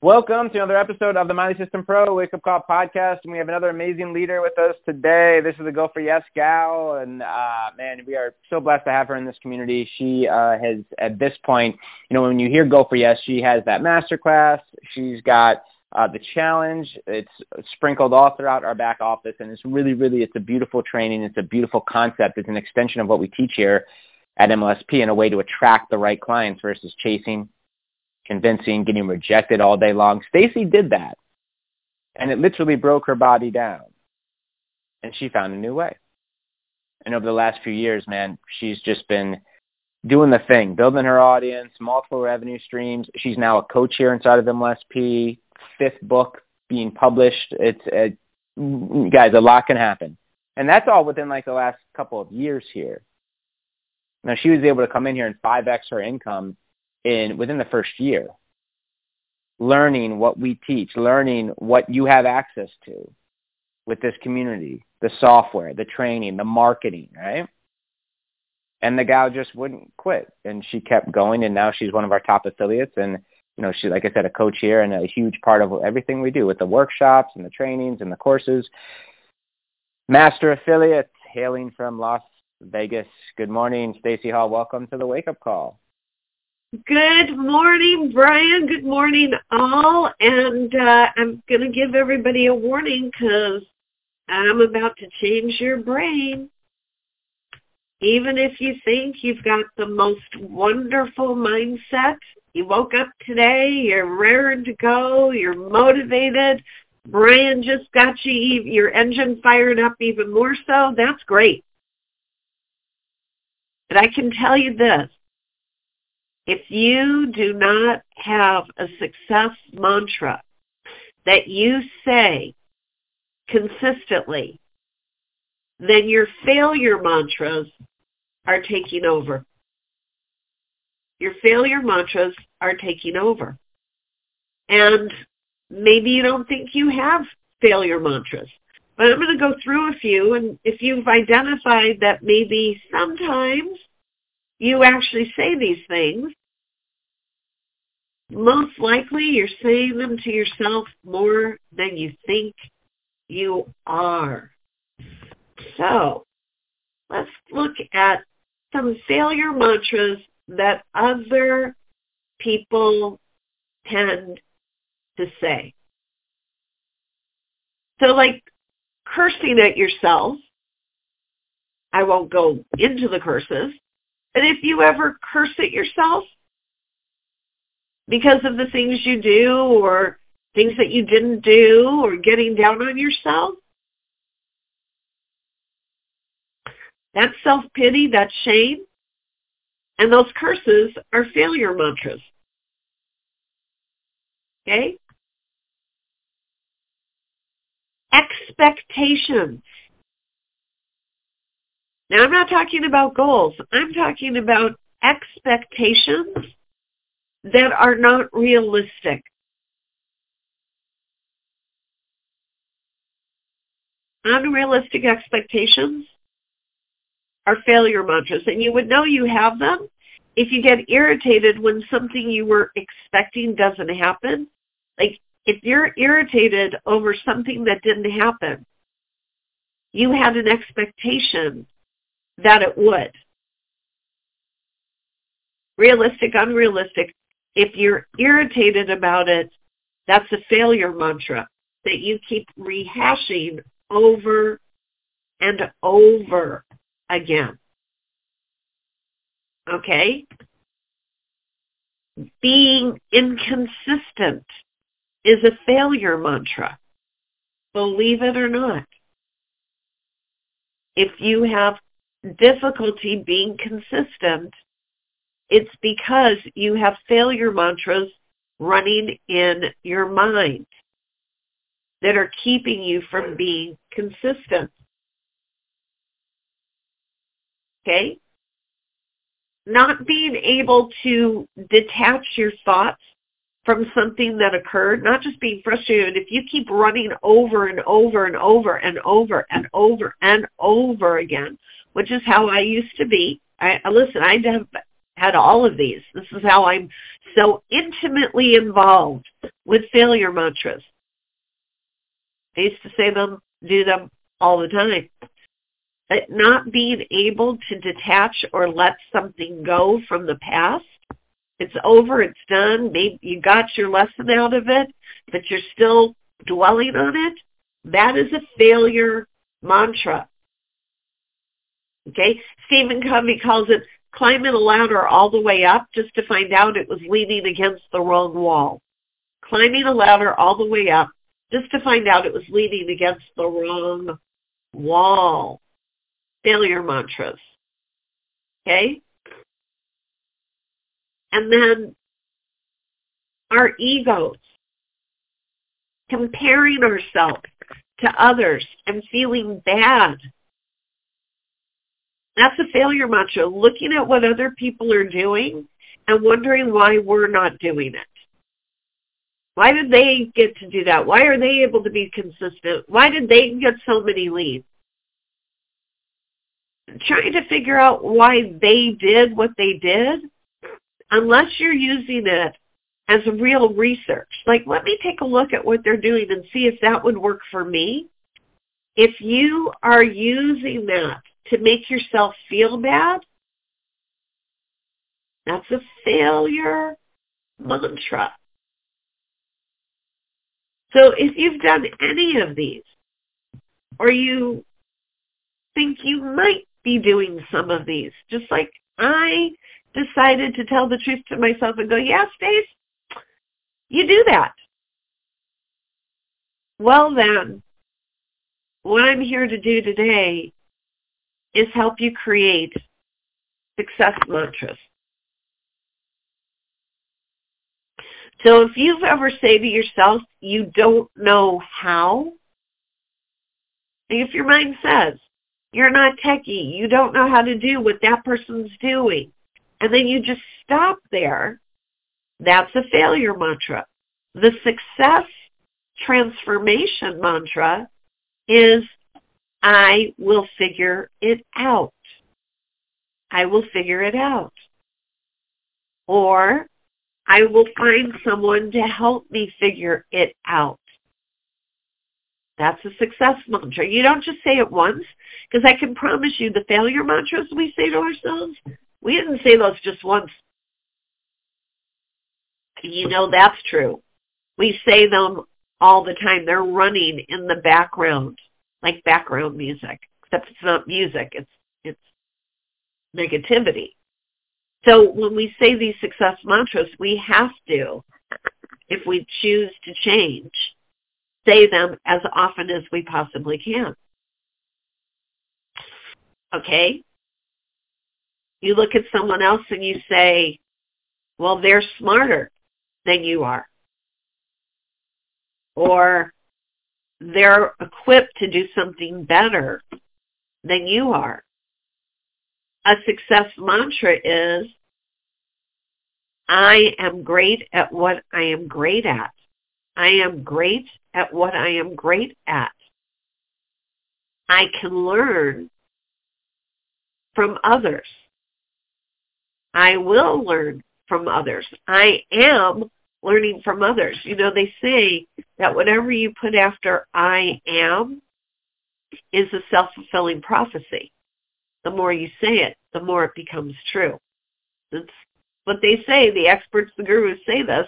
Welcome to another episode of the My Lead System Pro Wake Up Call podcast, and we have another amazing leader with us today. This is the Go for Yes gal, and uh, man, we are so blessed to have her in this community. She uh, has, at this point, you know, when you hear Go for Yes, she has that masterclass. She's got uh, the challenge. It's sprinkled all throughout our back office, and it's really, really, it's a beautiful training. It's a beautiful concept. It's an extension of what we teach here at MLSP in a way to attract the right clients versus chasing convincing, getting rejected all day long. Stacy did that. And it literally broke her body down. And she found a new way. And over the last few years, man, she's just been doing the thing, building her audience, multiple revenue streams. She's now a coach here inside of MLSP, fifth book being published. It's, it, guys, a lot can happen. And that's all within like the last couple of years here. Now she was able to come in here and 5x her income in within the first year. Learning what we teach, learning what you have access to with this community, the software, the training, the marketing, right? And the gal just wouldn't quit and she kept going and now she's one of our top affiliates and you know, she's like I said, a coach here and a huge part of everything we do with the workshops and the trainings and the courses. Master affiliate hailing from Las Vegas. Good morning, Stacy Hall. Welcome to the wake up call. Good morning, Brian. Good morning, all. And uh, I'm going to give everybody a warning because I'm about to change your brain. Even if you think you've got the most wonderful mindset, you woke up today, you're raring to go, you're motivated, Brian just got you, your engine fired up even more so, that's great. But I can tell you this, if you do not have a success mantra that you say consistently, then your failure mantras are taking over. Your failure mantras are taking over. And maybe you don't think you have failure mantras. But I'm going to go through a few, and if you've identified that maybe sometimes you actually say these things, most likely you're saying them to yourself more than you think you are. So let's look at some failure mantras that other people tend to say. So like cursing at yourself, I won't go into the curses, but if you ever curse at yourself, because of the things you do or things that you didn't do or getting down on yourself. That's self-pity, that's shame. And those curses are failure mantras. Okay? Expectations. Now I'm not talking about goals. I'm talking about expectations that are not realistic. Unrealistic expectations are failure mantras, and you would know you have them if you get irritated when something you were expecting doesn't happen. Like if you're irritated over something that didn't happen, you had an expectation that it would. Realistic, unrealistic, if you're irritated about it, that's a failure mantra that you keep rehashing over and over again. Okay? Being inconsistent is a failure mantra. Believe it or not. If you have difficulty being consistent, it's because you have failure mantras running in your mind that are keeping you from being consistent. Okay? Not being able to detach your thoughts from something that occurred, not just being frustrated. If you keep running over and over and over and over and over and over again, which is how I used to be. I listen, I have had all of these. This is how I'm so intimately involved with failure mantras. I used to say them, do them all the time. But not being able to detach or let something go from the past it's over. It's done. Maybe you got your lesson out of it, but you're still dwelling on it. That is a failure mantra. Okay? Stephen Covey calls it climbing a ladder all the way up just to find out it was leaning against the wrong wall. Climbing a ladder all the way up just to find out it was leaning against the wrong wall. Failure mantras. Okay? And then our egos, comparing ourselves to others and feeling bad. That's a failure mantra, looking at what other people are doing and wondering why we're not doing it. Why did they get to do that? Why are they able to be consistent? Why did they get so many leads? Trying to figure out why they did what they did unless you're using it as real research, like let me take a look at what they're doing and see if that would work for me. If you are using that to make yourself feel bad, that's a failure mantra. So if you've done any of these, or you think you might be doing some of these, just like I decided to tell the truth to myself and go, yeah, Stace, you do that. Well then, what I'm here to do today is help you create success mantras. So if you've ever say to yourself, you don't know how, if your mind says, you're not techie, you don't know how to do what that person's doing, and then you just stop there, that's a failure mantra. The success transformation mantra is I will figure it out. I will figure it out. Or I will find someone to help me figure it out. That's a success mantra. You don't just say it once, because I can promise you the failure mantras we say to ourselves, we didn't say those just once. You know that's true. We say them all the time. They're running in the background, like background music, except it's not music. It's it's negativity. So when we say these success mantras, we have to, if we choose to change, say them as often as we possibly can. Okay? You look at someone else and you say, well, they're smarter than you are. Or they're equipped to do something better than you are. A success mantra is, I am great at what I am great at. I am great at what I am great at. I can learn from others. I will learn from others. I am learning from others. You know, they say that whatever you put after I am is a self-fulfilling prophecy. The more you say it, the more it becomes true. That's what they say. The experts, the gurus say this,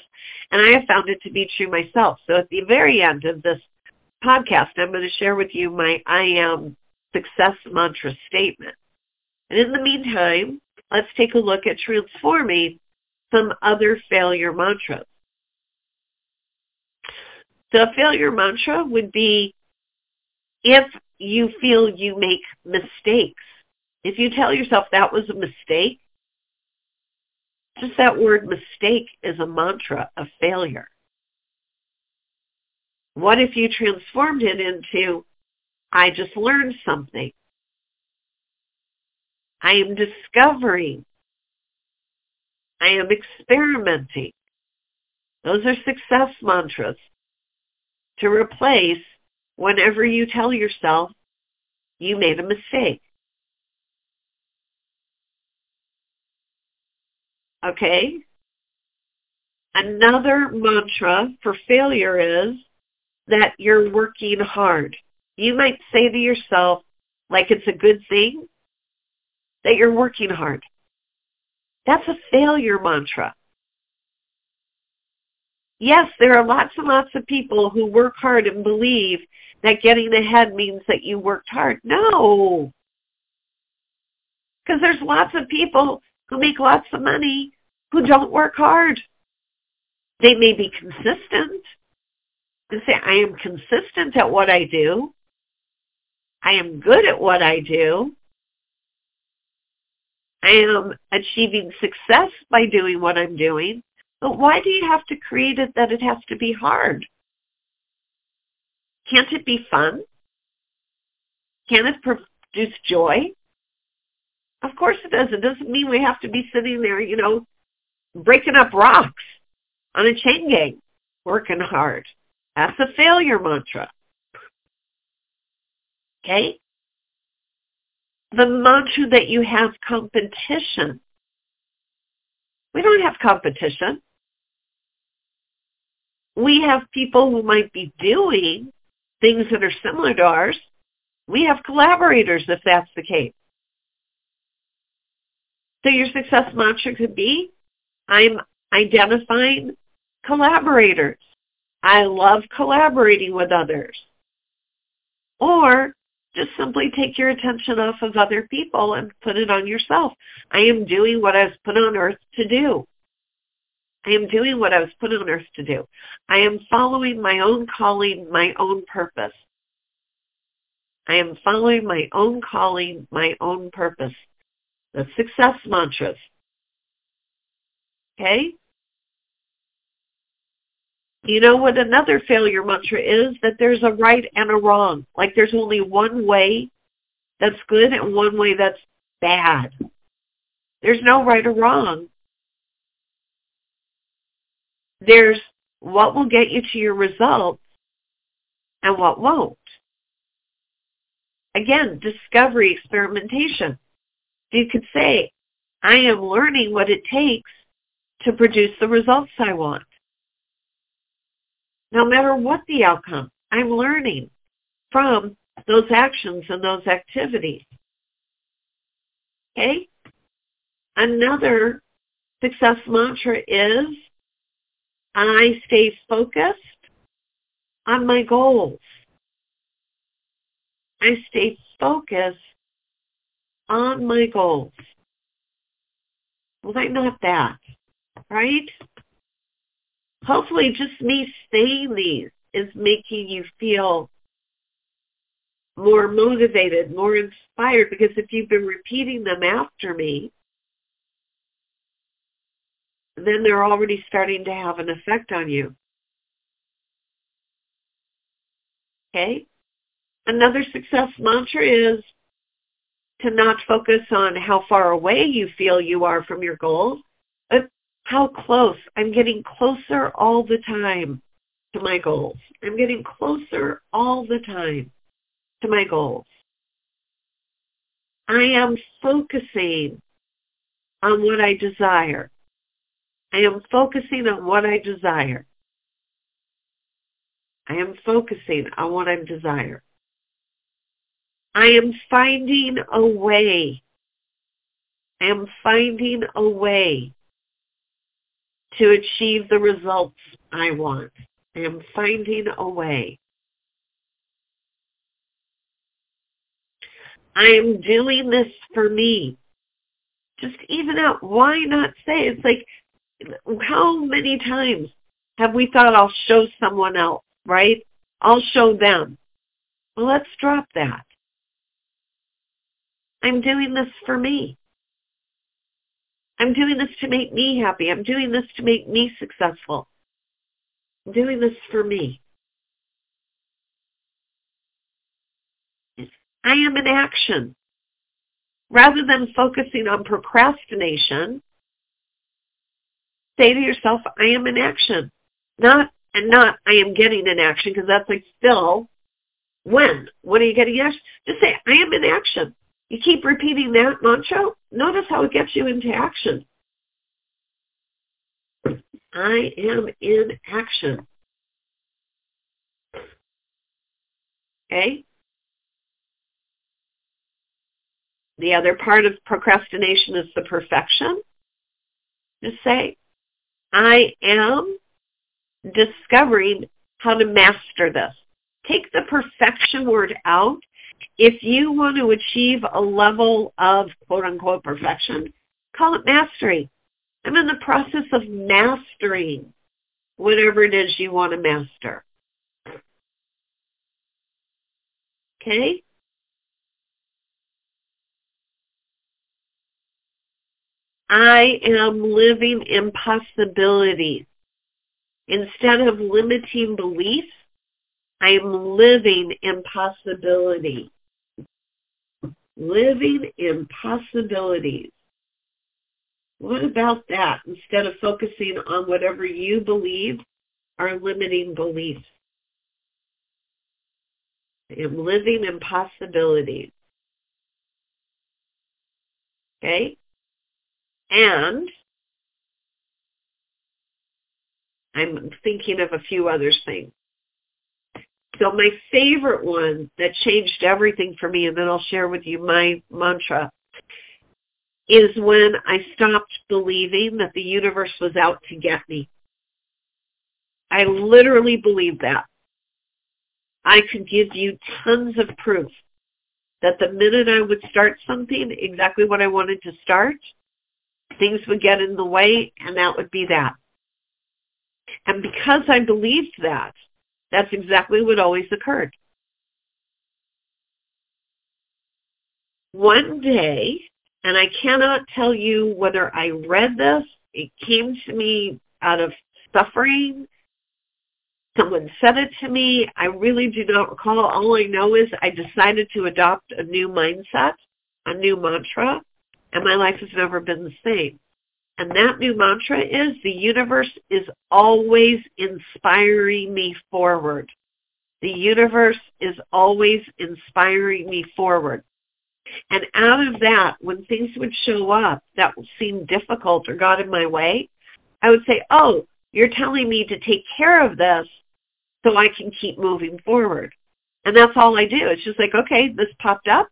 and I have found it to be true myself. So at the very end of this podcast, I'm going to share with you my I am success mantra statement. And in the meantime, let's take a look at transforming some other failure mantras. The failure mantra would be if you feel you make mistakes. If you tell yourself that was a mistake, just that word mistake is a mantra of failure. What if you transformed it into, I just learned something. I am discovering. I am experimenting. Those are success mantras to replace whenever you tell yourself you made a mistake. Okay? Another mantra for failure is that you're working hard. You might say to yourself, like it's a good thing, that you're working hard. That's a failure mantra. Yes, there are lots and lots of people who work hard and believe that getting ahead means that you worked hard. No. Because there's lots of people who make lots of money who don't work hard. They may be consistent and say, I am consistent at what I do. I am good at what I do. I am achieving success by doing what I'm doing. But why do you have to create it that it has to be hard? Can't it be fun? Can it produce joy? Of course it does. It doesn't mean we have to be sitting there, you know, breaking up rocks on a chain gang, working hard. That's a failure mantra. Okay? The mantra that you have competition. We don't have competition. We have people who might be doing things that are similar to ours. We have collaborators if that's the case. So your success mantra could be, I'm identifying collaborators. I love collaborating with others. Or just simply take your attention off of other people and put it on yourself. I am doing what I was put on earth to do. I am doing what I was put on earth to do. I am following my own calling, my own purpose. I am following my own calling, my own purpose. The success mantras. Okay? You know what another failure mantra is? That there's a right and a wrong. Like there's only one way that's good and one way that's bad. There's no right or wrong. There's what will get you to your results and what won't. Again, discovery, experimentation. You could say, I am learning what it takes to produce the results I want. No matter what the outcome, I'm learning from those actions and those activities. Okay? Another success mantra is I stay focused on my goals. I stay focused on my goals. Why not that? Right? Hopefully just me saying these is making you feel more motivated, more inspired, because if you've been repeating them after me, then they're already starting to have an effect on you. Okay? Another success mantra is to not focus on how far away you feel you are from your goals, but how close. I'm getting closer all the time to my goals. I'm getting closer all the time to my goals. I am focusing on what I desire. I am focusing on what I desire. I am focusing on what I desire. I am finding a way. I am finding a way to achieve the results I want. I am finding a way. I am doing this for me. Just even out, why not say? It's like how many times have we thought I'll show someone else, right? I'll show them. Well, let's drop that. I'm doing this for me. I'm doing this to make me happy. I'm doing this to make me successful. I'm doing this for me. I am in action. rather than focusing on procrastination, say to yourself, I am in action. Not, and not, I am getting in action, because that's like still, when? When are you getting action? Just say, I am in action. You keep repeating that mantra, notice how it gets you into action. I am in action. Okay? The other part of procrastination is the perfection. Just say, I am discovering how to master this. Take the perfection word out. If you want to achieve a level of quote unquote perfection, call it mastery. I'm in the process of mastering whatever it is you want to master. Okay? I am living in possibilities. Instead of limiting beliefs, I am living in possibility. Living in possibilities. What about that instead of focusing on whatever you believe are limiting beliefs? I am living in possibilities. Okay? And I'm thinking of a few other things. So my favorite one that changed everything for me, and then I'll share with you my mantra, is when I stopped believing that the universe was out to get me. I literally believed that. I could give you tons of proof that the minute I would start something, exactly what I wanted to start, things would get in the way and that would be that. And because I believed that, that's exactly what always occurred. One day, and I cannot tell you whether I read this, it came to me out of suffering, someone said it to me, I really do not recall. All I know is I decided to adopt a new mindset, a new mantra, and my life has never been the same. And that new mantra is the universe is always inspiring me forward. The universe is always inspiring me forward. And out of that, when things would show up that seemed difficult or got in my way, I would say, oh, you're telling me to take care of this so I can keep moving forward. And that's all I do. It's just like, okay, this popped up.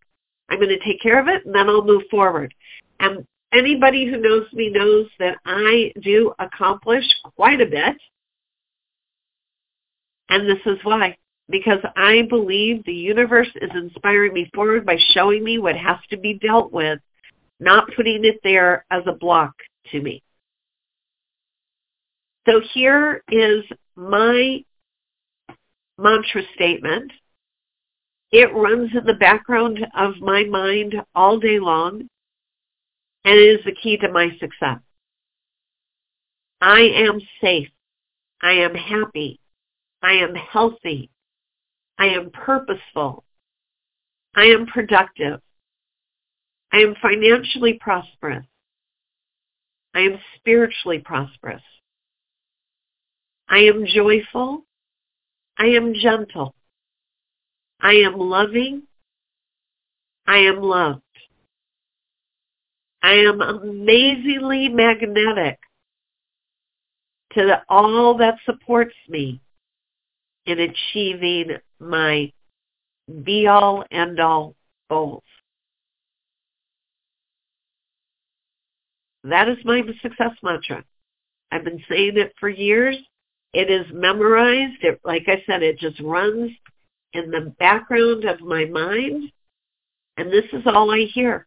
I'm going to take care of it, and then I'll move forward. And anybody who knows me knows that I do accomplish quite a bit. And this is why. Because I believe the universe is inspiring me forward by showing me what has to be dealt with, not putting it there as a block to me. So here is my mantra statement. It runs in the background of my mind all day long and it is the key to my success. I am safe. I am happy. I am healthy. I am purposeful. I am productive. I am financially prosperous. I am spiritually prosperous. I am joyful. I am gentle. I am loving. I am loved. I am amazingly magnetic to the, all that supports me in achieving my be-all, end-all goals. That is my success mantra. I've been saying it for years. It is memorized. It, like I said, it just runs in the background of my mind. And this is all I hear.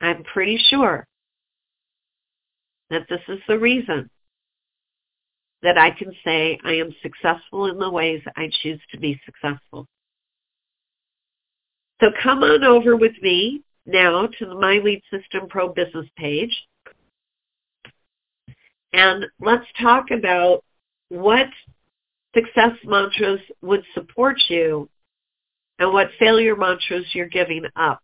I'm pretty sure that this is the reason that I can say I am successful in the ways I choose to be successful. So come on over with me now to the My Lead System Pro business page. And let's talk about what success mantras would support you and what failure mantras you're giving up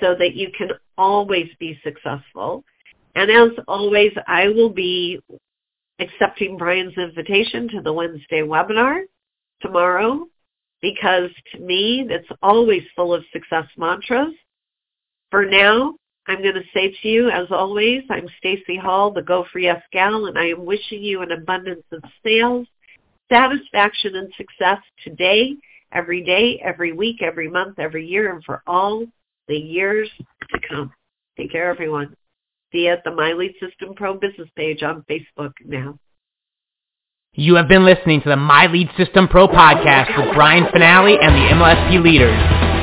so that you can always be successful. And as always, I will be accepting Brian's invitation to the Wednesday webinar tomorrow because to me, it's always full of success mantras. For now, I'm going to say to you, as always, I'm Stacy Hall, the Go for Yes gal, and I am wishing you an abundance of sales, satisfaction, and success today, every day, every week, every month, every year, and for all the years to come. Take care, everyone. See you at the My Lead System Pro business page on Facebook now. You have been listening to the My Lead System Pro podcast with Brian Fanale and the MLSP leaders.